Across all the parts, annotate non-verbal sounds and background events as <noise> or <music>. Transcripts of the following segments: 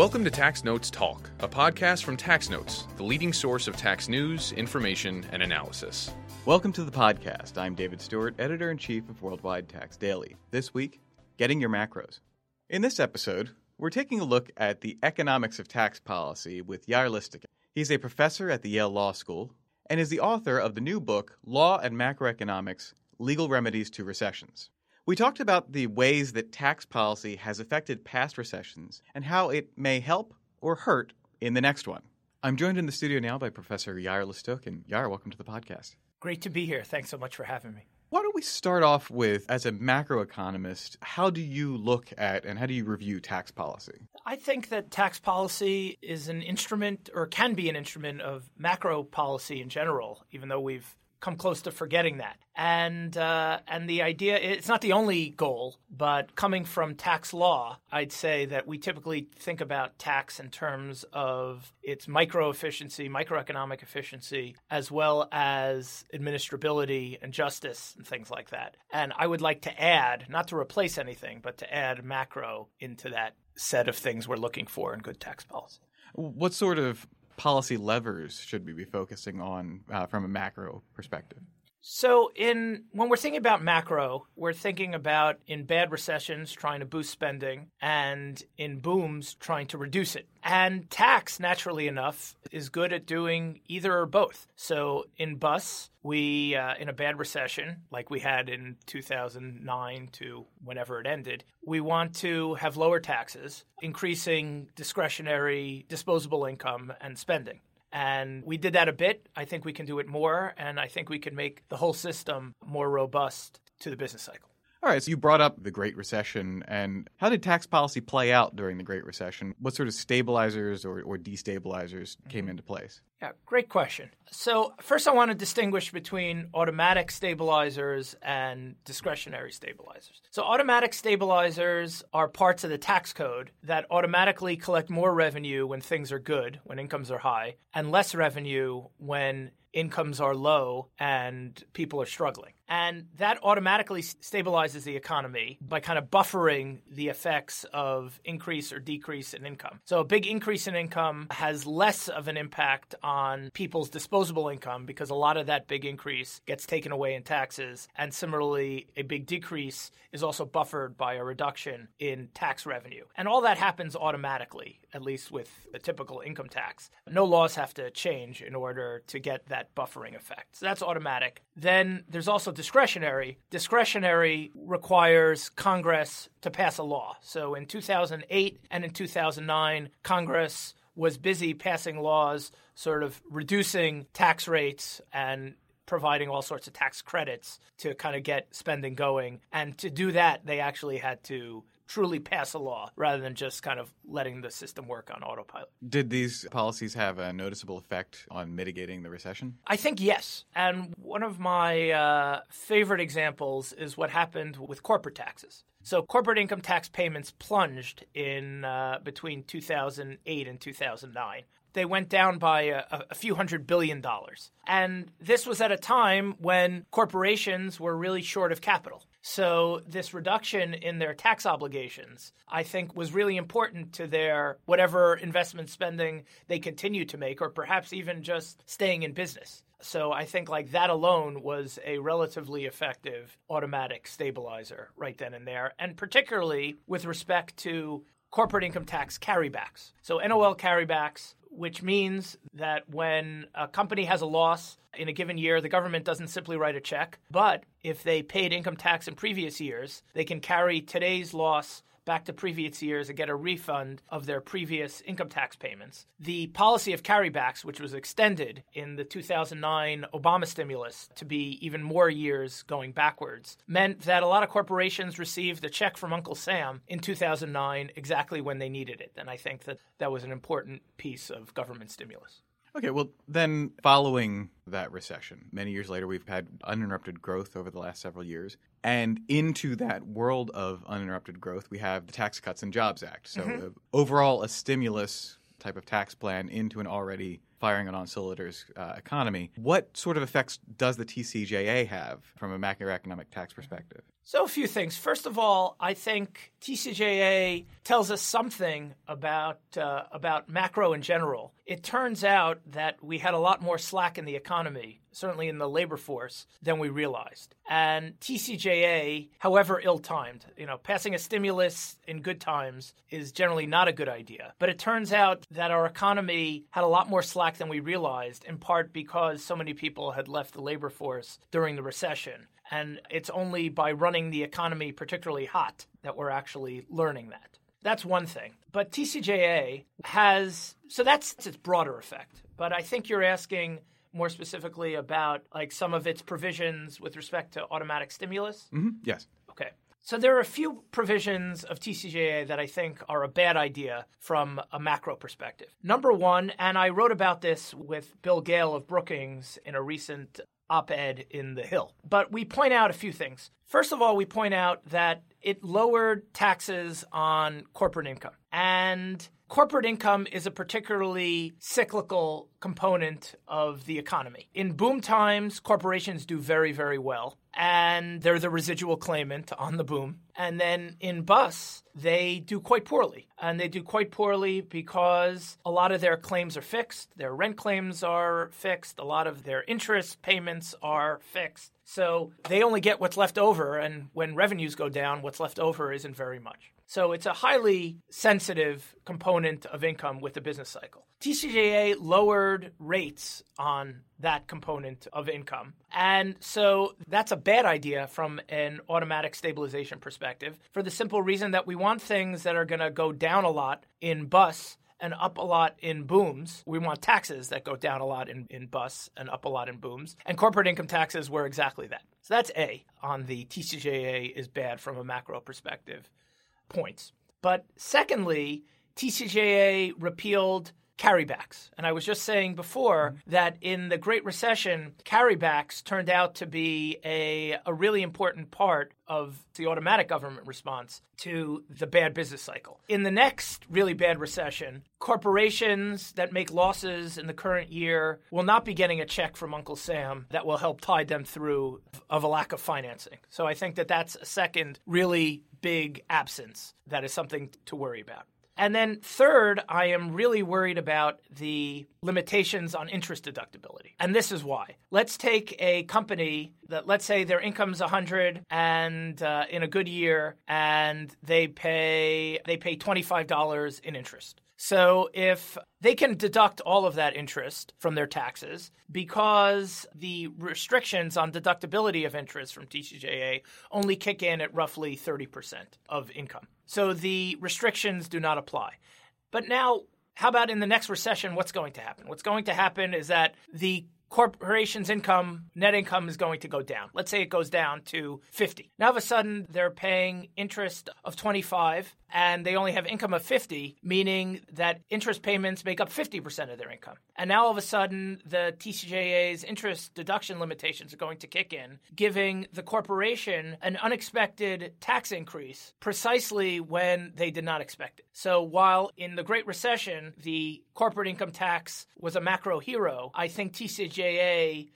Welcome to Tax Notes Talk, a podcast from Tax Notes, the leading source of tax news, information, and analysis. Welcome to the podcast. I'm David Stewart, editor in chief of Worldwide Tax Daily. This week, getting your macros. In this episode, we're taking a look at the economics of tax policy with Yair Listokin. He's a professor at the Yale Law School and is the author of the new book, Law and Macroeconomics Legal Remedies to Recessions. We talked about the ways that tax policy has affected past recessions and how it may help or hurt in the next one. I'm joined in the studio now by Professor Yair Listokin. And Yair, welcome to the podcast. Great to be here. Thanks so much for having me. Why don't we start off with, as a macroeconomist, how do you look at and how do you review tax policy? I think that tax policy is an instrument or can be an instrument of macro policy in general, even though we've come close to forgetting that. And uh, and the idea it's not the only goal, but coming from tax law, I'd say that we typically think about tax in terms of its micro efficiency, microeconomic efficiency, as well as administrability and justice and things like that. And I would like to add, not to replace anything, but to add macro into that set of things we're looking for in good tax policy. What sort of policy levers should we be focusing on uh, from a macro perspective? So, in when we're thinking about macro, we're thinking about in bad recessions trying to boost spending, and in booms trying to reduce it. And tax, naturally enough, is good at doing either or both. So, in bus, we uh, in a bad recession like we had in 2009 to whenever it ended, we want to have lower taxes, increasing discretionary disposable income and spending. And we did that a bit. I think we can do it more, and I think we can make the whole system more robust to the business cycle. All right, so you brought up the Great Recession, and how did tax policy play out during the Great Recession? What sort of stabilizers or, or destabilizers came mm-hmm. into place? Yeah, great question. So, first, I want to distinguish between automatic stabilizers and discretionary stabilizers. So, automatic stabilizers are parts of the tax code that automatically collect more revenue when things are good, when incomes are high, and less revenue when incomes are low and people are struggling. And that automatically stabilizes the economy by kind of buffering the effects of increase or decrease in income. So a big increase in income has less of an impact on people's disposable income because a lot of that big increase gets taken away in taxes. And similarly, a big decrease is also buffered by a reduction in tax revenue. And all that happens automatically, at least with a typical income tax. No laws have to change in order to get that buffering effect. So that's automatic. Then there's also discretionary. Discretionary requires Congress to pass a law. So in 2008 and in 2009, Congress was busy passing laws sort of reducing tax rates and providing all sorts of tax credits to kind of get spending going. And to do that, they actually had to truly pass a law rather than just kind of letting the system work on autopilot. Did these policies have a noticeable effect on mitigating the recession? I think yes. And one of my uh, favorite examples is what happened with corporate taxes. So corporate income tax payments plunged in uh, between 2008 and 2009 they went down by a, a, few hundred billion dollars. And this was at a time when corporations were really short of capital. So this reduction in their tax obligations, I think, was really important to their whatever investment spending they continue to make, or perhaps even just staying in business. So I think like that alone was a relatively effective automatic stabilizer right then and there, and particularly with respect to corporate income tax carrybacks. So NOL carrybacks which means that when a company has a loss in a given year, the government doesn't simply write a check. But if they paid income tax in previous years, they can carry today's loss back to previous years and get a refund of their previous income tax payments. The policy of carrybacks, which was extended in the 2009 Obama stimulus to be even more years going backwards, meant that a lot of corporations received a check from Uncle Sam in 2009 exactly when they needed it. And I think that that was an important piece of government stimulus. Okay, well, then following that recession, many years later, we've had uninterrupted growth over the last several years. And into that world of uninterrupted growth, we have the Tax Cuts and Jobs Act. So, mm-hmm. uh, overall, a stimulus type of tax plan into an already firing on all cylinders uh, economy. What sort of effects does the TCJA have from a macroeconomic tax perspective? So, a few things. First of all, I think TCJA tells us something about uh, about macro in general. It turns out that we had a lot more slack in the economy, certainly in the labor force, than we realized. And TCJA, however ill-timed, you know, passing a stimulus in good times is generally not a good idea. But it turns out that our economy had a lot more slack than we realized, in part because so many people had left the labor force during the recession. And it's only by running the economy particularly hot that we're actually learning that. That's one thing. But TCJA has, so that's its broader effect. But I think you're asking more specifically about like some of its provisions with respect to automatic stimulus. Mm-hmm. Yes. Okay. So there are a few provisions of TCJA that I think are a bad idea from a macro perspective. Number one, and I wrote about this with Bill Gale of Brookings in a recent op ed in The Hill. But we point out a few things. First of all, we point out that it lowered taxes on corporate income. And corporate income is a particularly cyclical component of the economy. In boom times, corporations do very, very well, and they're the residual claimant on the boom. And then in bust, they do quite poorly. And they do quite poorly because a lot of their claims are fixed, their rent claims are fixed, a lot of their interest payments are fixed. So they only get what's left over, and when revenues go down, what's left over isn't very much. So it's a highly sensitive component of income with the business cycle. TCJA lowered rates on that component of income. And so that's a bad idea from an automatic stabilization perspective for the simple reason that we want things that are going to go down a lot in bus and up a lot in booms. We want taxes that go down a lot in, in bus and up a lot in booms. And corporate income taxes were exactly that. So that's A on the TCJA is bad from a macro perspective points. But secondly, TCJA repealed carrybacks. And I was just saying before mm-hmm. that in the Great Recession, carrybacks turned out to be a, a really important part of the automatic government response to the bad business cycle. In the next really bad recession, corporations that make losses in the current year will not be getting a check from Uncle Sam that will help tide them through of a lack of financing. So I think that that's a second really big absence that is something to worry about. And then third, I am really worried about the limitations on interest deductibility. And this is why. Let's take a company that let's say their income's 100 and uh, in a good year and they pay they pay $25 in interest. So if they can deduct all of that interest from their taxes because the restrictions on deductibility of interest from TCJA only kick in at roughly 30% of income. So the restrictions do not apply. But now, how about in the next recession? What's going to happen? What's going to happen is that the corporation's income, net income is going to go down. Let's say it goes down to 50. Now, of a sudden, they're paying interest of 25 and they only have income of 50, meaning that interest payments make up 50% of their income. And now all of a sudden, the TCJA's interest deduction limitations are going to kick in, giving the corporation an unexpected tax increase precisely when they did not expect it. So while in the Great Recession, the corporate income tax was a macro hero, I think TCJA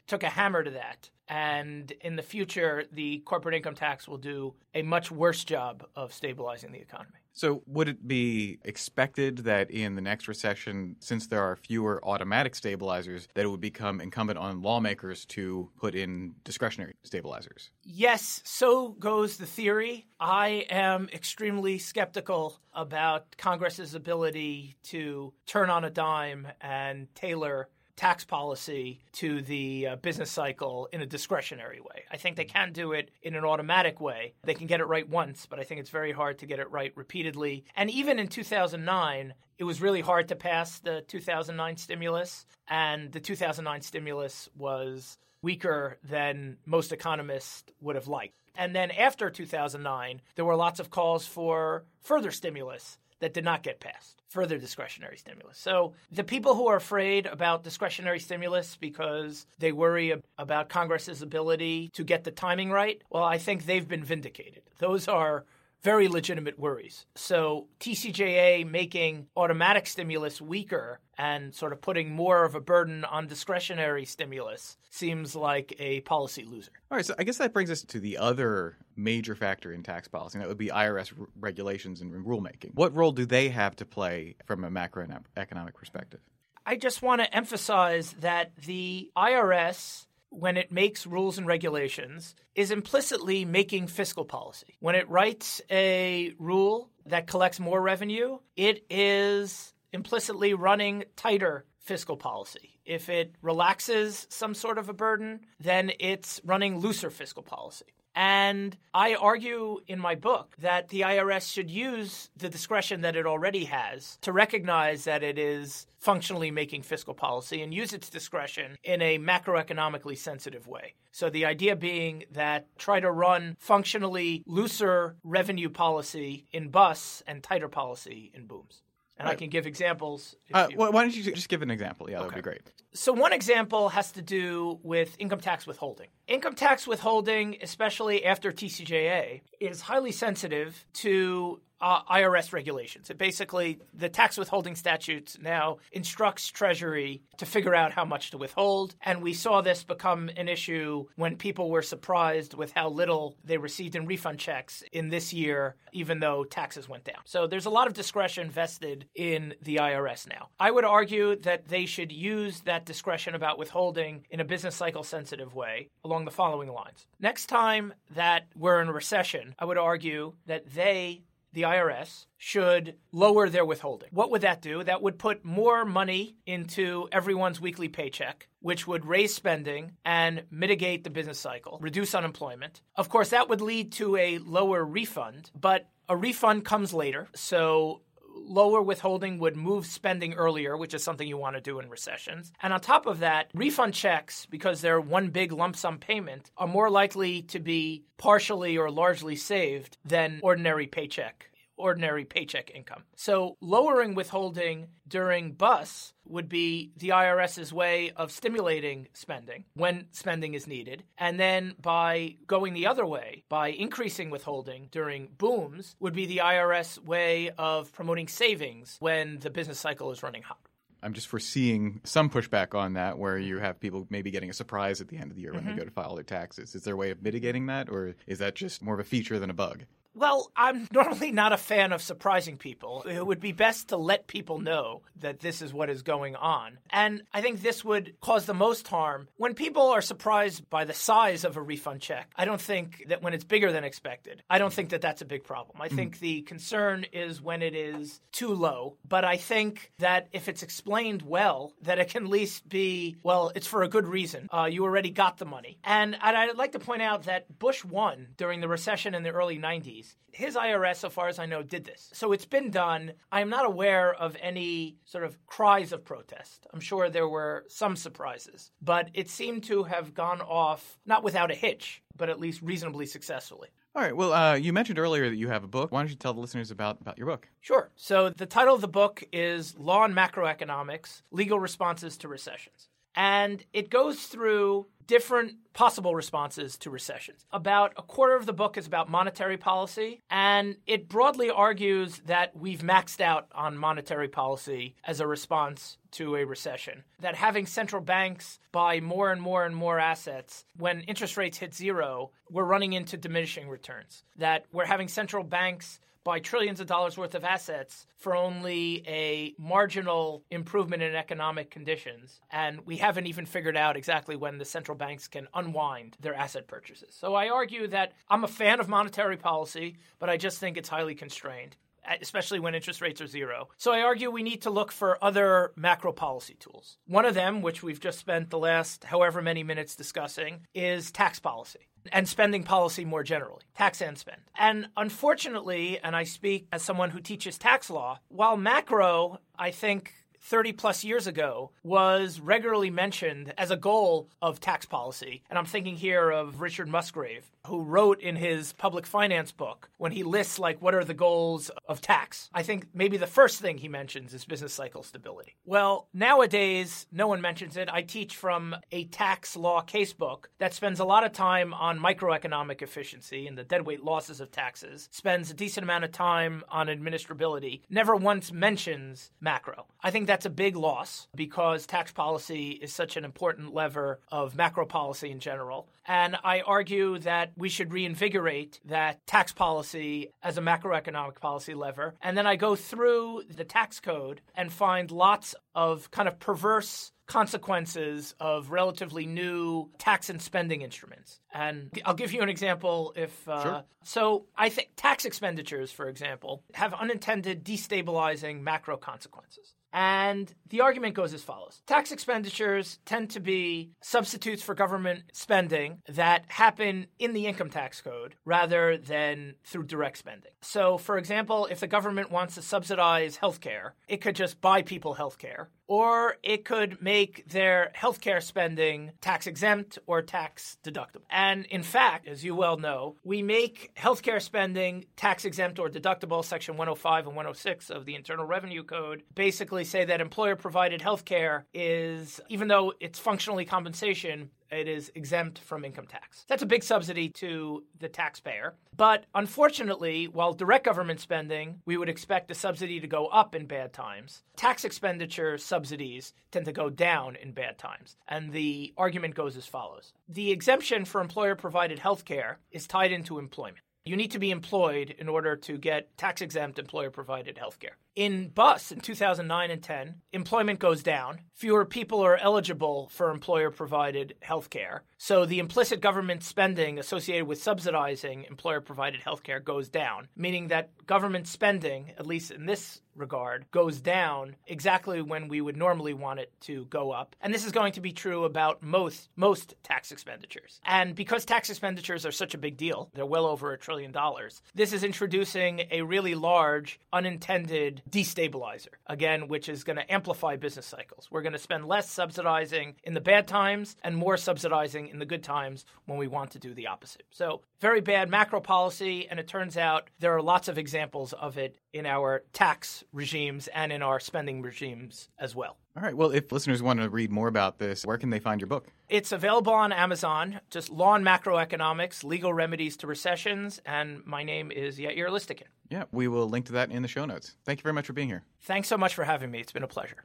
took a hammer to that and in the future, the corporate income tax will do a much worse job of stabilizing the economy. So, would it be expected that in the next recession, since there are fewer automatic stabilizers, that it would become incumbent on lawmakers to put in discretionary stabilizers? Yes, so goes the theory. I am extremely skeptical about Congress's ability to turn on a dime and tailor tax policy to the uh, business cycle in a discretionary way. I think they can do it in an automatic way. They can get it right once, but I think it's very hard to get it right repeatedly. And even in 2009, it was really hard to pass the 2009 stimulus, and the 2009 stimulus was weaker than most economists would have liked. And then after 2009, there were lots of calls for further stimulus that did not get passed, further discretionary stimulus. So the people who are afraid about discretionary stimulus because they worry about Congress's ability to get the timing right, well, I think they've been vindicated. Those are very legitimate worries. So TCJA making automatic stimulus weaker and sort of putting more of a burden on discretionary stimulus seems like a policy loser. All right, so I guess that brings us to the other major factor in tax policy, and that would be IRS r- regulations and rulemaking. What role do they have to play from a macroeconomic perspective? I just want to emphasize that the IRS when it makes rules and regulations is implicitly making fiscal policy. When it writes a rule that collects more revenue, it is implicitly running tighter fiscal policy. If it relaxes some sort of a burden, then it's running looser fiscal policy. And I argue in my book that the IRS should use the discretion that it already has to recognize that it is functionally making fiscal policy and use its discretion in a macroeconomically sensitive way. So the idea being that try to run functionally looser revenue policy in busts and tighter policy in booms. And right. I can give examples. Uh, you... why don't you just give an example? Yeah, that would be great. So, one example has to do with income tax withholding. Income tax withholding, especially after TCJA, is highly sensitive to uh, IRS regulations. It basically, the tax withholding statutes now instructs Treasury to figure out how much to withhold. And we saw this become an issue when people were surprised with how little they received in refund checks in this year, even though taxes went down. So there's a lot of discretion vested in the IRS now. I would argue that they should use that discretion about withholding in a business cycle sensitive way along the following lines. Next time that we're in a recession, I would argue that they the IRS should lower their withholding. What would that do? That would put more money into everyone's weekly paycheck, which would raise spending and mitigate the business cycle, reduce unemployment. Of course, that would lead to a lower refund, but a refund comes later. So lower withholding would move spending earlier, which is something you want to do in recessions. And on top of that, refund checks, because they're one big lump sum payment, are more likely to be partially or largely saved than ordinary paycheck ordinary paycheck income. So lowering withholding during busts would be the IRS's way of stimulating spending when spending is needed. And then by going the other way, by increasing withholding during booms, would be the IRS way of promoting savings when the business cycle is running hot. I'm just foreseeing some pushback on that where you have people maybe getting a surprise at the end of the year when mm-hmm. they go to file their taxes. Is there a way of mitigating that, or is that just more of a feature than a bug? Well, I'm <laughs> normally not a fan of surprising people. It would be best to let people know that this is what is going on. And I think this would cause the most harm when people are surprised by the size of a refund check. I don't think that when it's bigger than expected, I don't think that that's a big problem. I think the concern is when it is too low. But I think that if it's explained well, that it can at least be, well, it's for a good reason. Uh, you already got the money. And I'd like to point out that Bush won during the recession in the early 90s. His IRS, so far as I know, did this. So it's been done. I am not aware of any sort of cries of protest. I'm sure there were some surprises, but it seemed to have gone off not without a hitch, but at least reasonably successfully. All right. Well, uh, you mentioned earlier that you have a book. Why don't you tell the listeners about, about your book? Sure. So the title of the book is Law and Macroeconomics Legal Responses to Recessions. And it goes through different possible responses to recessions. About a quarter of the book is about monetary policy, and it broadly argues that we've maxed out on monetary policy as a response to a recession. That having central banks buy more and more and more assets when interest rates hit zero, we're running into diminishing returns. That we're having central banks buy trillions of dollars worth of assets for only a marginal improvement in economic conditions. And we haven't even figured out exactly when the central banks can unwind their asset purchases. So I argue that I'm a fan of monetary policy, but I just think it's highly constrained especially when interest rates are zero. So I argue we need to look for other macro policy tools. One of them, which we've just spent the last however many minutes discussing, is tax policy and spending policy more generally, tax and spend. And unfortunately, and I speak as someone who teaches tax law, while macro, I think 30 plus years ago was regularly mentioned as a goal of tax policy. And I'm thinking here of Richard Musgrave, who wrote in his public finance book when he lists like what are the goals of tax. I think maybe the first thing he mentions is business cycle stability. Well, nowadays no one mentions it. I teach from a tax law casebook that spends a lot of time on microeconomic efficiency and the deadweight losses of taxes, spends a decent amount of time on administrability, never once mentions macro. I think that's a big loss because tax policy is such an important lever of macro policy in general. And I argue that we should reinvigorate that tax policy as a macroeconomic policy lever. And then I go through the tax code and find lots of kind of perverse consequences of relatively new tax and spending instruments. And I'll give you an example if uh, Sure. so I think tax expenditures for example have unintended destabilizing macro consequences. And the argument goes as follows Tax expenditures tend to be substitutes for government spending that happen in the income tax code rather than through direct spending. So, for example, if the government wants to subsidize healthcare, it could just buy people healthcare, or it could make their healthcare spending tax exempt or tax deductible. And in fact, as you well know, we make healthcare spending tax exempt or deductible, Section 105 and 106 of the Internal Revenue Code basically say that employer provided healthcare is, even though it's functionally compensation, it is exempt from income tax. That's a big subsidy to the taxpayer. But unfortunately, while direct government spending, we would expect the subsidy to go up in bad times, tax expenditure subsidies tend to go down in bad times. And the argument goes as follows The exemption for employer provided health care is tied into employment. You need to be employed in order to get tax exempt employer provided health care. In BUS in 2009 and 10, employment goes down. Fewer people are eligible for employer provided health care. So the implicit government spending associated with subsidizing employer provided health care goes down, meaning that government spending, at least in this regard, goes down exactly when we would normally want it to go up. And this is going to be true about most most tax expenditures. And because tax expenditures are such a big deal, they're well over a trillion dollars. This is introducing a really large unintended destabilizer, again, which is going to amplify business cycles. We're going to spend less subsidizing in the bad times and more subsidizing in the good times when we want to do the opposite. So, very bad macro policy, and it turns out there are lots of examples of it in our tax regimes and in our spending regimes as well. All right. Well, if listeners want to read more about this, where can they find your book? It's available on Amazon, just Law and Macroeconomics, Legal Remedies to Recessions, and my name is Yair Listokin. Yeah, we will link to that in the show notes. Thank you very much for being here. Thanks so much for having me. It's been a pleasure.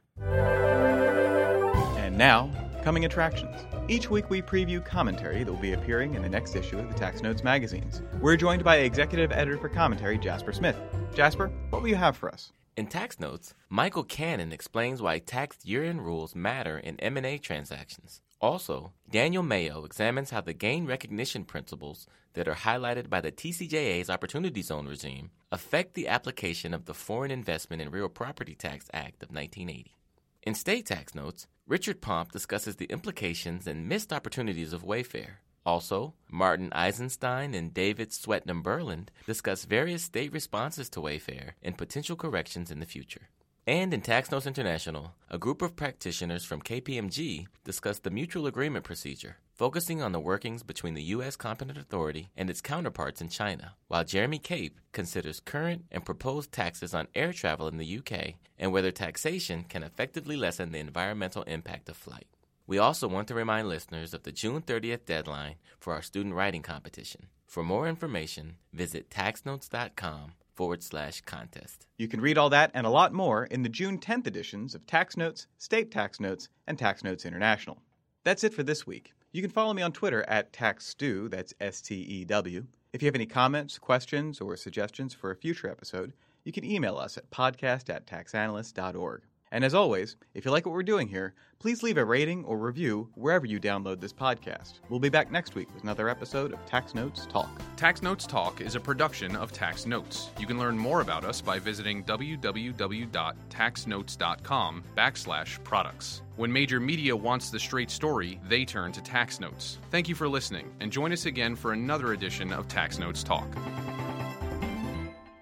And now, coming attractions. Each week we preview commentary that will be appearing in the next issue of the Tax Notes magazines. We're joined by executive editor for commentary, Jasper Smith. Jasper, what will you have for us? In Tax Notes, Michael Cannon explains why tax year-end rules matter in M&A transactions. Also, Daniel Mayo examines how the gain recognition principles that are highlighted by the TCJA's Opportunity Zone regime affect the application of the Foreign Investment in Real Property Tax Act of 1980. In State Tax Notes, Richard Pomp discusses the implications and missed opportunities of Wayfair. Also, Martin Eisenstein and David Swetnam Burland discuss various state responses to Wayfair and potential corrections in the future. And in Tax Notes International, a group of practitioners from KPMG discuss the mutual agreement procedure, focusing on the workings between the U.S. competent authority and its counterparts in China, while Jeremy Cape considers current and proposed taxes on air travel in the UK and whether taxation can effectively lessen the environmental impact of flight. We also want to remind listeners of the June 30th deadline for our student writing competition. For more information, visit taxnotes.com forward slash contest. You can read all that and a lot more in the June 10th editions of Tax Notes, State Tax Notes, and Tax Notes International. That's it for this week. You can follow me on Twitter at TaxStew, that's S T E W. If you have any comments, questions, or suggestions for a future episode, you can email us at podcast at taxanalyst.org. And as always, if you like what we're doing here, please leave a rating or review wherever you download this podcast. We'll be back next week with another episode of Tax Notes Talk. Tax Notes Talk is a production of Tax Notes. You can learn more about us by visiting www.taxnotes.com backslash products. When major media wants the straight story, they turn to Tax Notes. Thank you for listening, and join us again for another edition of Tax Notes Talk.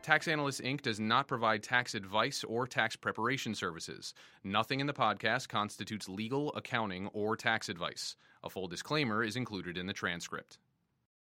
Tax Analysts Inc. does not provide tax advice or tax preparation services. Nothing in the podcast constitutes legal, accounting, or tax advice. A full disclaimer is included in the transcript.